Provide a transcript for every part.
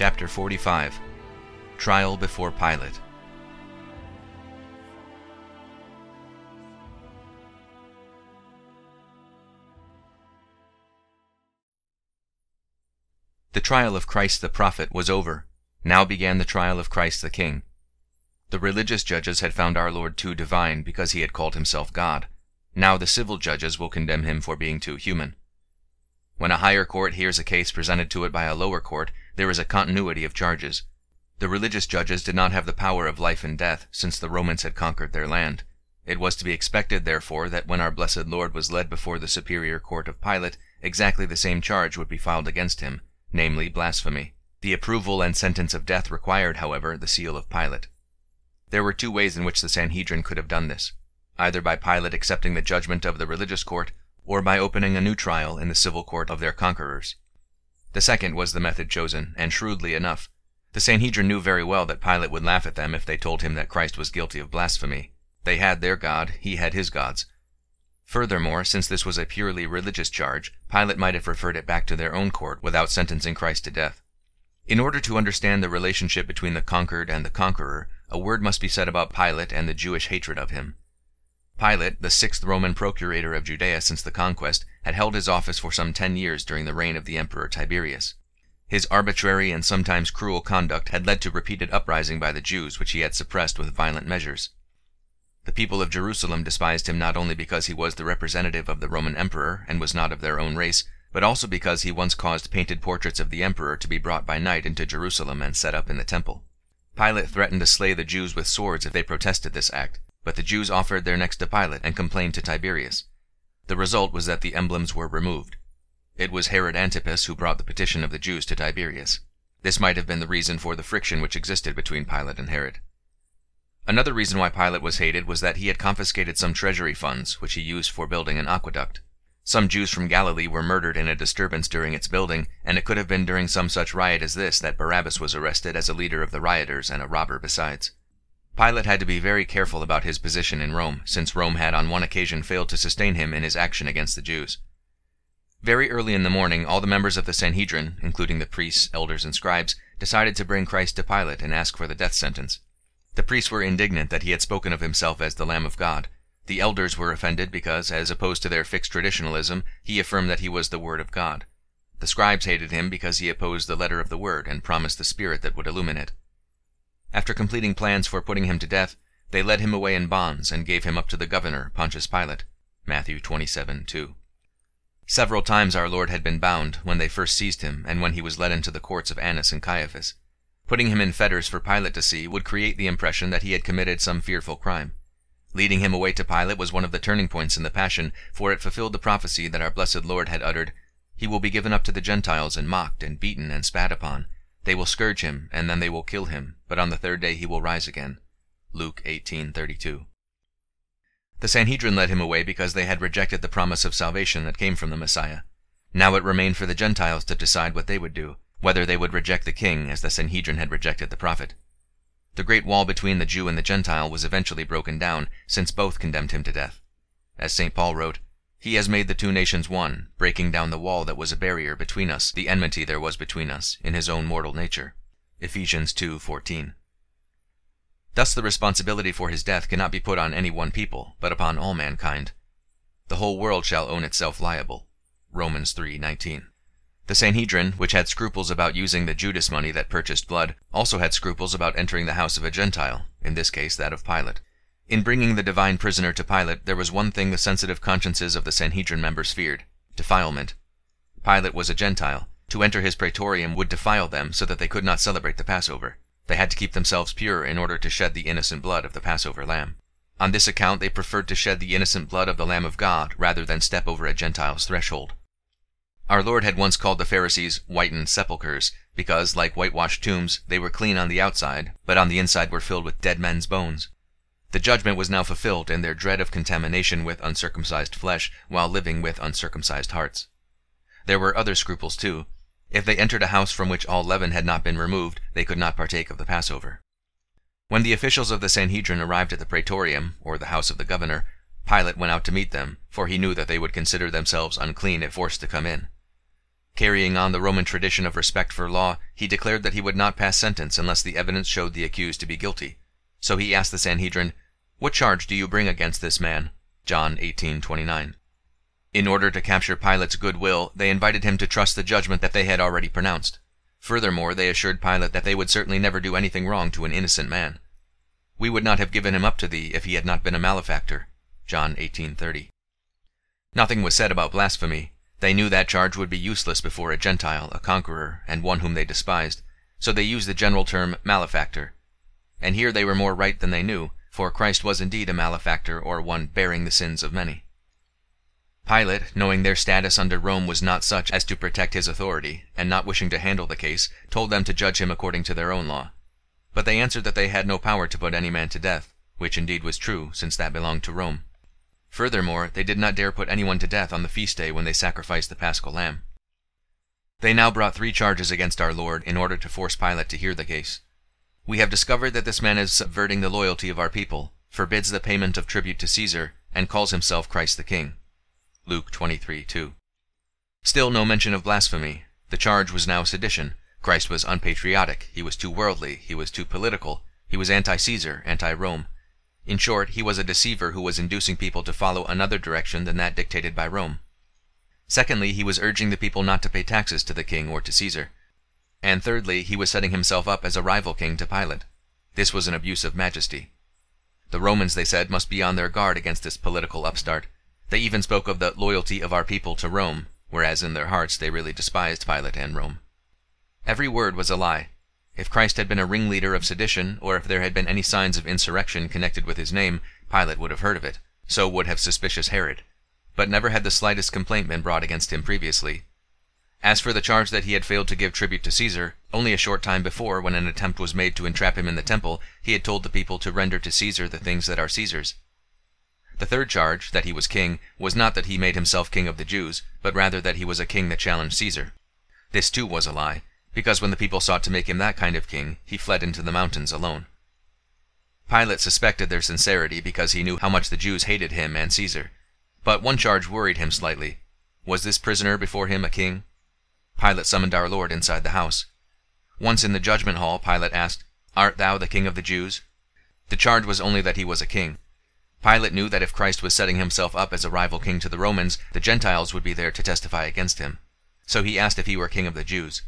Chapter 45 Trial before Pilate The trial of Christ the prophet was over. Now began the trial of Christ the king. The religious judges had found our Lord too divine because he had called himself God. Now the civil judges will condemn him for being too human. When a higher court hears a case presented to it by a lower court, there is a continuity of charges. The religious judges did not have the power of life and death, since the Romans had conquered their land. It was to be expected, therefore, that when our blessed Lord was led before the superior court of Pilate, exactly the same charge would be filed against him, namely blasphemy. The approval and sentence of death required, however, the seal of Pilate. There were two ways in which the Sanhedrin could have done this, either by Pilate accepting the judgment of the religious court, or by opening a new trial in the civil court of their conquerors. The second was the method chosen, and shrewdly enough. The Sanhedrin knew very well that Pilate would laugh at them if they told him that Christ was guilty of blasphemy. They had their God, he had his gods. Furthermore, since this was a purely religious charge, Pilate might have referred it back to their own court without sentencing Christ to death. In order to understand the relationship between the conquered and the conqueror, a word must be said about Pilate and the Jewish hatred of him. Pilate, the sixth Roman procurator of Judea since the conquest, had held his office for some ten years during the reign of the Emperor Tiberius. His arbitrary and sometimes cruel conduct had led to repeated uprising by the Jews which he had suppressed with violent measures. The people of Jerusalem despised him not only because he was the representative of the Roman emperor and was not of their own race, but also because he once caused painted portraits of the emperor to be brought by night into Jerusalem and set up in the temple. Pilate threatened to slay the Jews with swords if they protested this act, but the Jews offered their necks to Pilate and complained to Tiberius. The result was that the emblems were removed. It was Herod Antipas who brought the petition of the Jews to Tiberius. This might have been the reason for the friction which existed between Pilate and Herod. Another reason why Pilate was hated was that he had confiscated some treasury funds, which he used for building an aqueduct. Some Jews from Galilee were murdered in a disturbance during its building, and it could have been during some such riot as this that Barabbas was arrested as a leader of the rioters and a robber besides. Pilate had to be very careful about his position in Rome, since Rome had on one occasion failed to sustain him in his action against the Jews. Very early in the morning, all the members of the Sanhedrin, including the priests, elders, and scribes, decided to bring Christ to Pilate and ask for the death sentence. The priests were indignant that he had spoken of himself as the Lamb of God. The elders were offended because, as opposed to their fixed traditionalism, he affirmed that he was the Word of God. The scribes hated him because he opposed the letter of the Word and promised the Spirit that would illumine it. After completing plans for putting him to death, they led him away in bonds and gave him up to the governor, Pontius Pilate. Matthew 27 2. Several times our Lord had been bound, when they first seized him, and when he was led into the courts of Annas and Caiaphas. Putting him in fetters for Pilate to see would create the impression that he had committed some fearful crime. Leading him away to Pilate was one of the turning points in the Passion, for it fulfilled the prophecy that our blessed Lord had uttered, He will be given up to the Gentiles and mocked and beaten and spat upon. They will scourge him, and then they will kill him, but on the third day he will rise again. Luke 18:32. The Sanhedrin led him away because they had rejected the promise of salvation that came from the Messiah. Now it remained for the Gentiles to decide what they would do, whether they would reject the king as the Sanhedrin had rejected the prophet. The great wall between the Jew and the Gentile was eventually broken down, since both condemned him to death. As St. Paul wrote, He has made the two nations one, breaking down the wall that was a barrier between us, the enmity there was between us, in his own mortal nature. Ephesians 2:14. Thus the responsibility for his death cannot be put on any one people, but upon all mankind. The whole world shall own itself liable. Romans 3:19. The Sanhedrin, which had scruples about using the Judas money that purchased blood, also had scruples about entering the house of a Gentile, in this case that of Pilate. In bringing the divine prisoner to Pilate, there was one thing the sensitive consciences of the Sanhedrin members feared defilement. Pilate was a Gentile. To enter his praetorium would defile them so that they could not celebrate the Passover. They had to keep themselves pure in order to shed the innocent blood of the Passover lamb. On this account they preferred to shed the innocent blood of the Lamb of God rather than step over a Gentile's threshold. Our Lord had once called the Pharisees whitened sepulchres, because, like whitewashed tombs, they were clean on the outside, but on the inside were filled with dead men's bones. The judgment was now fulfilled in their dread of contamination with uncircumcised flesh, while living with uncircumcised hearts. There were other scruples too. If they entered a house from which all leaven had not been removed, they could not partake of the Passover. When the officials of the Sanhedrin arrived at the praetorium, or the house of the governor, Pilate went out to meet them, for he knew that they would consider themselves unclean if forced to come in. Carrying on the Roman tradition of respect for law, he declared that he would not pass sentence unless the evidence showed the accused to be guilty. So he asked the Sanhedrin, What charge do you bring against this man? John 18:29. In order to capture Pilate's goodwill, they invited him to trust the judgment that they had already pronounced. Furthermore, they assured Pilate that they would certainly never do anything wrong to an innocent man. We would not have given him up to thee if he had not been a malefactor. John 18:30. Nothing was said about blasphemy. They knew that charge would be useless before a Gentile, a conqueror, and one whom they despised, so they used the general term malefactor. And here they were more right than they knew, for Christ was indeed a malefactor or one bearing the sins of many. Pilate, knowing their status under Rome was not such as to protect his authority, and not wishing to handle the case, told them to judge him according to their own law. But they answered that they had no power to put any man to death, which indeed was true, since that belonged to Rome. Furthermore, they did not dare put anyone to death on the feast day when they sacrificed the paschal lamb. They now brought three charges against our Lord in order to force Pilate to hear the case. We have discovered that this man is subverting the loyalty of our people, forbids the payment of tribute to Caesar, and calls himself Christ the King. Luke 23:2. Still no mention of blasphemy. The charge was now sedition. Christ was unpatriotic, he was too worldly, he was too political, he was anti-Caesar, anti-Rome. In short, he was a deceiver who was inducing people to follow another direction than that dictated by Rome. Secondly, he was urging the people not to pay taxes to the king or to Caesar. And thirdly, he was setting himself up as a rival king to Pilate. This was an abuse of majesty. The Romans, they said, must be on their guard against this political upstart. They even spoke of the loyalty of our people to Rome, whereas in their hearts they really despised Pilate and Rome. Every word was a lie. If Christ had been a ringleader of sedition, or if there had been any signs of insurrection connected with his name, Pilate would have heard of it. So would have suspicious Herod. But never had the slightest complaint been brought against him previously. As for the charge that he had failed to give tribute to Caesar, only a short time before, when an attempt was made to entrap him in the temple, he had told the people to render to Caesar the things that are Caesar's. The third charge, that he was king, was not that he made himself king of the Jews, but rather that he was a king that challenged Caesar. This too was a lie, because when the people sought to make him that kind of king, he fled into the mountains alone. Pilate suspected their sincerity because he knew how much the Jews hated him and Caesar. But one charge worried him slightly. Was this prisoner before him a king? Pilate summoned our Lord inside the house. Once in the judgment hall, Pilate asked, Art thou the king of the Jews? The charge was only that he was a king. Pilate knew that if Christ was setting himself up as a rival king to the Romans, the Gentiles would be there to testify against him. So he asked if he were king of the Jews.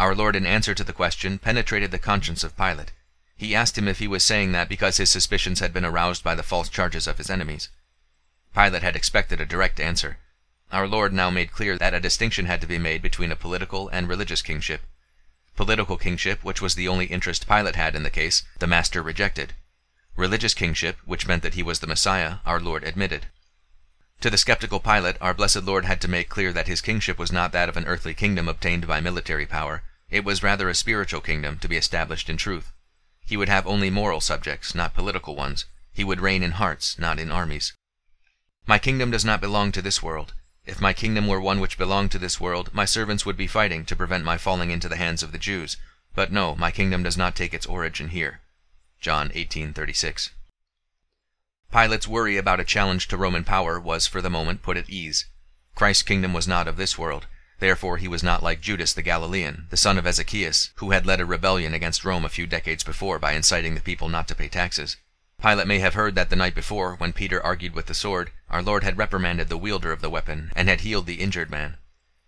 Our Lord, in answer to the question, penetrated the conscience of Pilate. He asked him if he was saying that because his suspicions had been aroused by the false charges of his enemies. Pilate had expected a direct answer. Our Lord now made clear that a distinction had to be made between a political and religious kingship. Political kingship, which was the only interest Pilate had in the case, the Master rejected. Religious kingship, which meant that he was the Messiah, our Lord admitted. To the skeptical Pilate, our blessed Lord had to make clear that his kingship was not that of an earthly kingdom obtained by military power, it was rather a spiritual kingdom to be established in truth. He would have only moral subjects, not political ones. He would reign in hearts, not in armies. My kingdom does not belong to this world. If my kingdom were one which belonged to this world, my servants would be fighting to prevent my falling into the hands of the Jews. But no, my kingdom does not take its origin here. John 18:36. Pilate's worry about a challenge to Roman power was for the moment put at ease. Christ's kingdom was not of this world. Therefore he was not like Judas the Galilean, the son of Ezekias, who had led a rebellion against Rome a few decades before by inciting the people not to pay taxes. Pilate may have heard that the night before, when Peter argued with the sword, our Lord had reprimanded the wielder of the weapon, and had healed the injured man.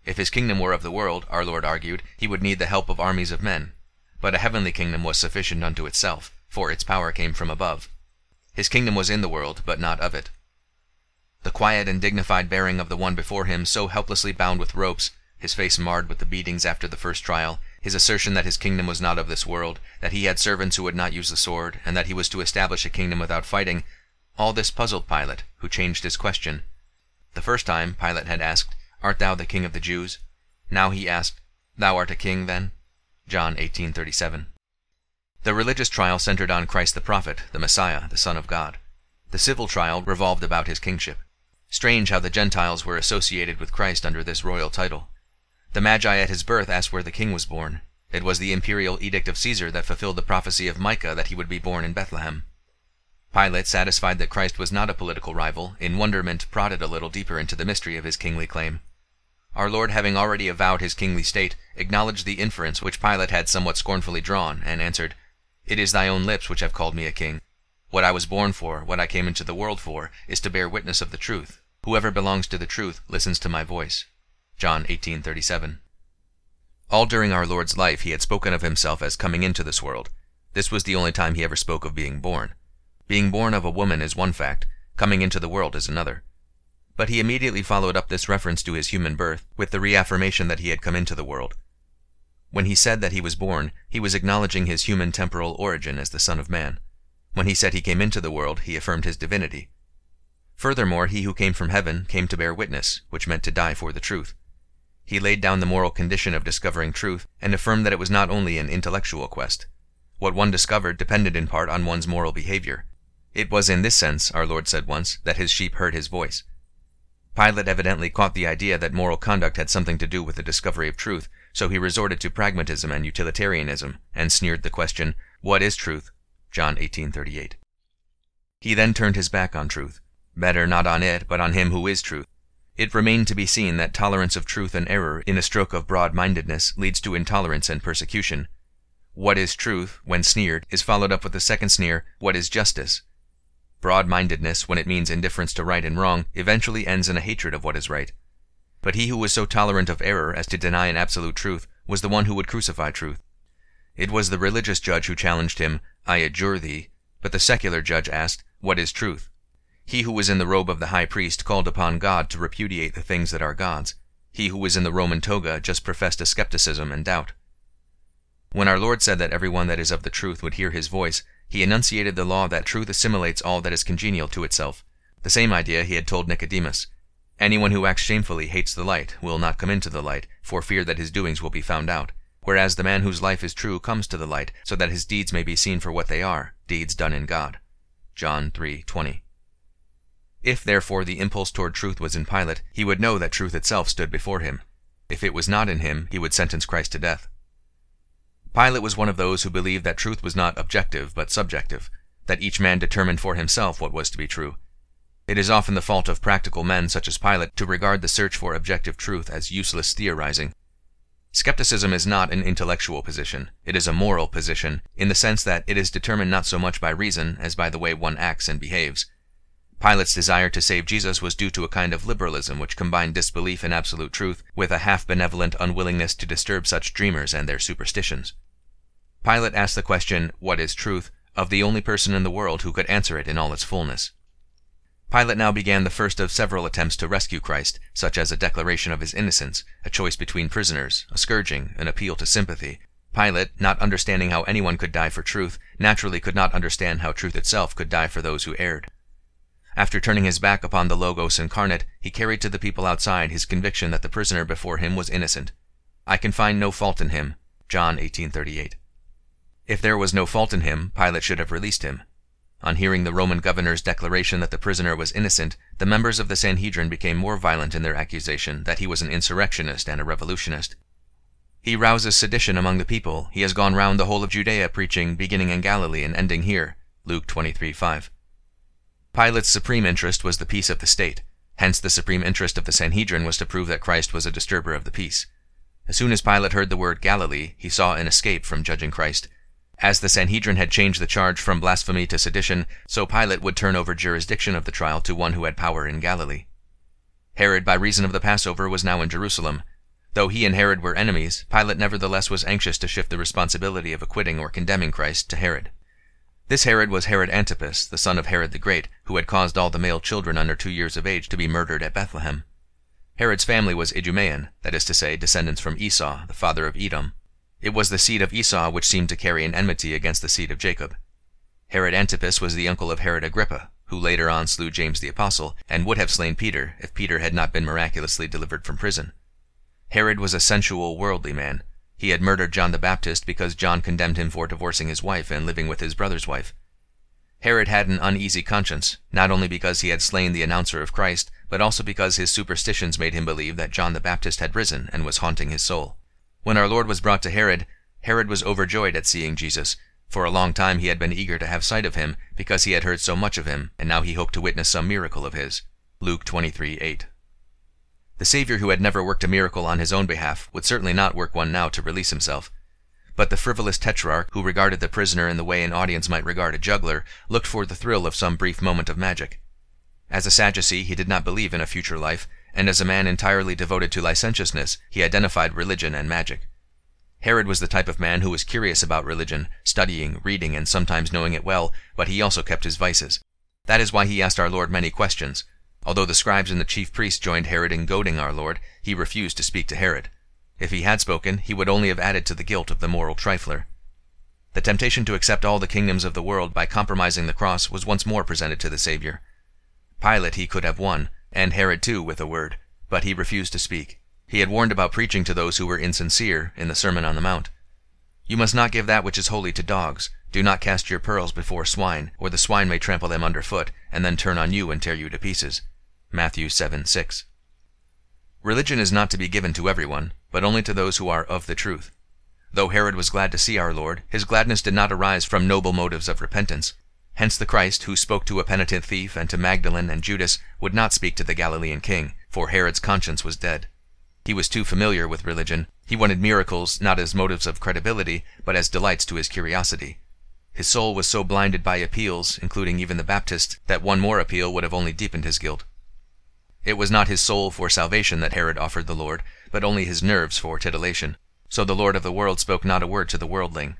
If his kingdom were of the world, our Lord argued, he would need the help of armies of men. But a heavenly kingdom was sufficient unto itself, for its power came from above. His kingdom was in the world, but not of it. The quiet and dignified bearing of the one before him, so helplessly bound with ropes, his face marred with the beatings after the first trial, his assertion that his kingdom was not of this world, that he had servants who would not use the sword, and that he was to establish a kingdom without fighting, all this puzzled Pilate, who changed his question. The first time Pilate had asked, Art thou the king of the Jews? Now he asked, Thou art a king, then? John 18:37. The religious trial centered on Christ the prophet, the Messiah, the Son of God. The civil trial revolved about his kingship. Strange how the Gentiles were associated with Christ under this royal title. The Magi at his birth asked where the king was born. It was the imperial edict of Caesar that fulfilled the prophecy of Micah that he would be born in Bethlehem. Pilate, satisfied that Christ was not a political rival, in wonderment prodded a little deeper into the mystery of his kingly claim. Our Lord having already avowed his kingly state, acknowledged the inference which Pilate had somewhat scornfully drawn, and answered, It is thy own lips which have called me a king. What I was born for, what I came into the world for, is to bear witness of the truth. Whoever belongs to the truth listens to my voice. John 18:37. All during our Lord's life he had spoken of himself as coming into this world. This was the only time he ever spoke of being born. Being born of a woman is one fact, coming into the world is another. But he immediately followed up this reference to his human birth with the reaffirmation that he had come into the world. When he said that he was born, he was acknowledging his human temporal origin as the Son of Man. When he said he came into the world, he affirmed his divinity. Furthermore, he who came from heaven came to bear witness, which meant to die for the truth. He laid down the moral condition of discovering truth, and affirmed that it was not only an intellectual quest. What one discovered depended in part on one's moral behavior. It was in this sense, our Lord said once, that his sheep heard his voice. Pilate evidently caught the idea that moral conduct had something to do with the discovery of truth, so he resorted to pragmatism and utilitarianism, and sneered the question, What is truth? John 18:38. He then turned his back on truth. Better not on it, but on him who is truth. It remained to be seen that tolerance of truth and error in a stroke of broad-mindedness leads to intolerance and persecution. What is truth, when sneered, is followed up with the second sneer, What is justice? Broad-mindedness, when it means indifference to right and wrong, eventually ends in a hatred of what is right. But he who was so tolerant of error as to deny an absolute truth was the one who would crucify truth. It was the religious judge who challenged him, I adjure thee, but the secular judge asked, What is truth? He who was in the robe of the high priest called upon God to repudiate the things that are God's. He who was in the Roman toga just professed a skepticism and doubt. When our Lord said that everyone that is of the truth would hear his voice, he enunciated the law that truth assimilates all that is congenial to itself. The same idea he had told Nicodemus. Anyone who acts shamefully hates the light, will not come into the light, for fear that his doings will be found out. Whereas the man whose life is true comes to the light, so that his deeds may be seen for what they are, deeds done in God. John 3:20. If therefore the impulse toward truth was in Pilate, he would know that truth itself stood before him. If it was not in him, he would sentence Christ to death. Pilate was one of those who believed that truth was not objective but subjective, that each man determined for himself what was to be true. It is often the fault of practical men such as Pilate to regard the search for objective truth as useless theorizing. Skepticism is not an intellectual position, it is a moral position, in the sense that it is determined not so much by reason as by the way one acts and behaves. Pilate's desire to save Jesus was due to a kind of liberalism which combined disbelief in absolute truth with a half benevolent unwillingness to disturb such dreamers and their superstitions. Pilate asked the question, What is truth? of the only person in the world who could answer it in all its fullness. Pilate now began the first of several attempts to rescue Christ, such as a declaration of his innocence, a choice between prisoners, a scourging, an appeal to sympathy. Pilate, not understanding how anyone could die for truth, naturally could not understand how truth itself could die for those who erred. After turning his back upon the Logos incarnate, he carried to the people outside his conviction that the prisoner before him was innocent. I can find no fault in him. John 18:38. If there was no fault in him, Pilate should have released him. On hearing the Roman governor's declaration that the prisoner was innocent, the members of the Sanhedrin became more violent in their accusation that he was an insurrectionist and a revolutionist. He rouses sedition among the people. He has gone round the whole of Judea preaching, beginning in Galilee and ending here. Luke 23:5. Pilate's supreme interest was the peace of the state. Hence the supreme interest of the Sanhedrin was to prove that Christ was a disturber of the peace. As soon as Pilate heard the word Galilee, he saw an escape from judging Christ. As the Sanhedrin had changed the charge from blasphemy to sedition, so Pilate would turn over jurisdiction of the trial to one who had power in Galilee. Herod, by reason of the Passover, was now in Jerusalem. Though he and Herod were enemies, Pilate nevertheless was anxious to shift the responsibility of acquitting or condemning Christ to Herod. This Herod was Herod Antipas, the son of Herod the Great, who had caused all the male children under two years of age to be murdered at Bethlehem. Herod's family was Idumean, that is to say, descendants from Esau, the father of Edom. It was the seed of Esau which seemed to carry an enmity against the seed of Jacob. Herod Antipas was the uncle of Herod Agrippa, who later on slew James the Apostle, and would have slain Peter if Peter had not been miraculously delivered from prison. Herod was a sensual, worldly man, he had murdered John the Baptist because John condemned him for divorcing his wife and living with his brother's wife. Herod had an uneasy conscience, not only because he had slain the announcer of Christ, but also because his superstitions made him believe that John the Baptist had risen and was haunting his soul. When our Lord was brought to Herod, Herod was overjoyed at seeing Jesus. For a long time he had been eager to have sight of him, because he had heard so much of him, and now he hoped to witness some miracle of his. Luke 23:8. The Savior who had never worked a miracle on his own behalf would certainly not work one now to release himself. But the frivolous tetrarch, who regarded the prisoner in the way an audience might regard a juggler, looked for the thrill of some brief moment of magic. As a Sadducee, he did not believe in a future life, and as a man entirely devoted to licentiousness, he identified religion and magic. Herod was the type of man who was curious about religion, studying, reading, and sometimes knowing it well, but he also kept his vices. That is why he asked our Lord many questions, Although the scribes and the chief priests joined Herod in goading our Lord, he refused to speak to Herod. If he had spoken, he would only have added to the guilt of the moral trifler. The temptation to accept all the kingdoms of the world by compromising the cross was once more presented to the Savior. Pilate he could have won, and Herod too, with a word, but he refused to speak. He had warned about preaching to those who were insincere in the Sermon on the Mount. You must not give that which is holy to dogs. Do not cast your pearls before swine, or the swine may trample them under foot, and then turn on you and tear you to pieces. Matthew 7 6. Religion is not to be given to everyone, but only to those who are of the truth. Though Herod was glad to see our Lord, his gladness did not arise from noble motives of repentance. Hence the Christ, who spoke to a penitent thief and to Magdalene and Judas, would not speak to the Galilean king, for Herod's conscience was dead. He was too familiar with religion. He wanted miracles not as motives of credibility, but as delights to his curiosity. His soul was so blinded by appeals, including even the Baptist, that one more appeal would have only deepened his guilt. It was not his soul for salvation that Herod offered the Lord, but only his nerves for titillation. So the Lord of the world spoke not a word to the worldling.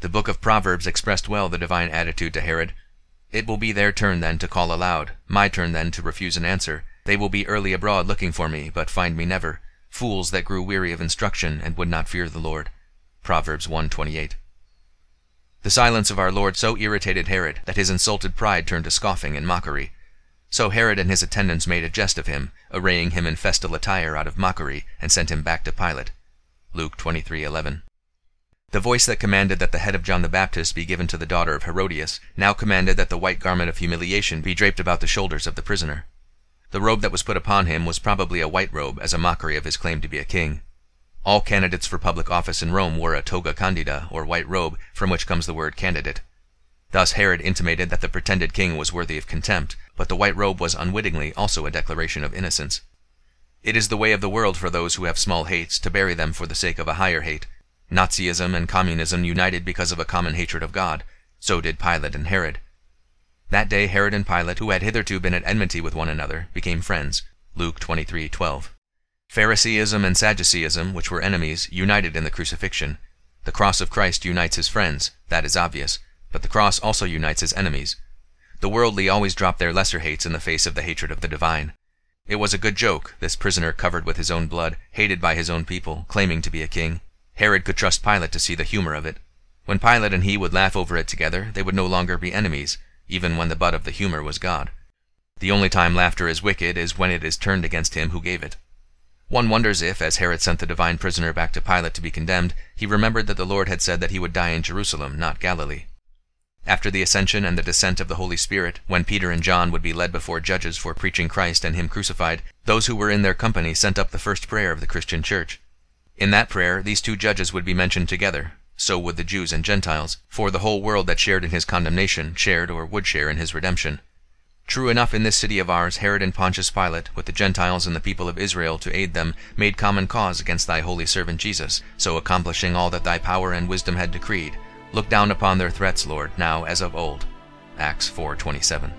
The book of Proverbs expressed well the divine attitude to Herod. It will be their turn then to call aloud, my turn then to refuse an answer. They will be early abroad looking for me, but find me never. Fools that grew weary of instruction and would not fear the Lord. Proverbs 1.28 The silence of our Lord so irritated Herod that his insulted pride turned to scoffing and mockery. So Herod and his attendants made a jest of him, arraying him in festal attire out of mockery, and sent him back to Pilate. Luke 23:11. The voice that commanded that the head of John the Baptist be given to the daughter of Herodias now commanded that the white garment of humiliation be draped about the shoulders of the prisoner. The robe that was put upon him was probably a white robe as a mockery of his claim to be a king. All candidates for public office in Rome wore a toga candida, or white robe, from which comes the word candidate. Thus Herod intimated that the pretended king was worthy of contempt, but the white robe was unwittingly also a declaration of innocence. It is the way of the world for those who have small hates to bury them for the sake of a higher hate. Nazism and communism united because of a common hatred of God. So did Pilate and Herod. That day Herod and Pilate, who had hitherto been at enmity with one another, became friends. Luke 23:12. Phariseeism and Sadduceeism, which were enemies, united in the crucifixion. The cross of Christ unites his friends, that is obvious but the cross also unites his enemies. The worldly always drop their lesser hates in the face of the hatred of the divine. It was a good joke, this prisoner covered with his own blood, hated by his own people, claiming to be a king. Herod could trust Pilate to see the humor of it. When Pilate and he would laugh over it together, they would no longer be enemies, even when the butt of the humor was God. The only time laughter is wicked is when it is turned against him who gave it. One wonders if, as Herod sent the divine prisoner back to Pilate to be condemned, he remembered that the Lord had said that he would die in Jerusalem, not Galilee. After the ascension and the descent of the Holy Spirit, when Peter and John would be led before judges for preaching Christ and Him crucified, those who were in their company sent up the first prayer of the Christian Church. In that prayer, these two judges would be mentioned together. So would the Jews and Gentiles, for the whole world that shared in his condemnation shared or would share in his redemption. True enough, in this city of ours, Herod and Pontius Pilate, with the Gentiles and the people of Israel to aid them, made common cause against thy holy servant Jesus, so accomplishing all that thy power and wisdom had decreed, Look down upon their threats, Lord, now as of old. Acts 4:27.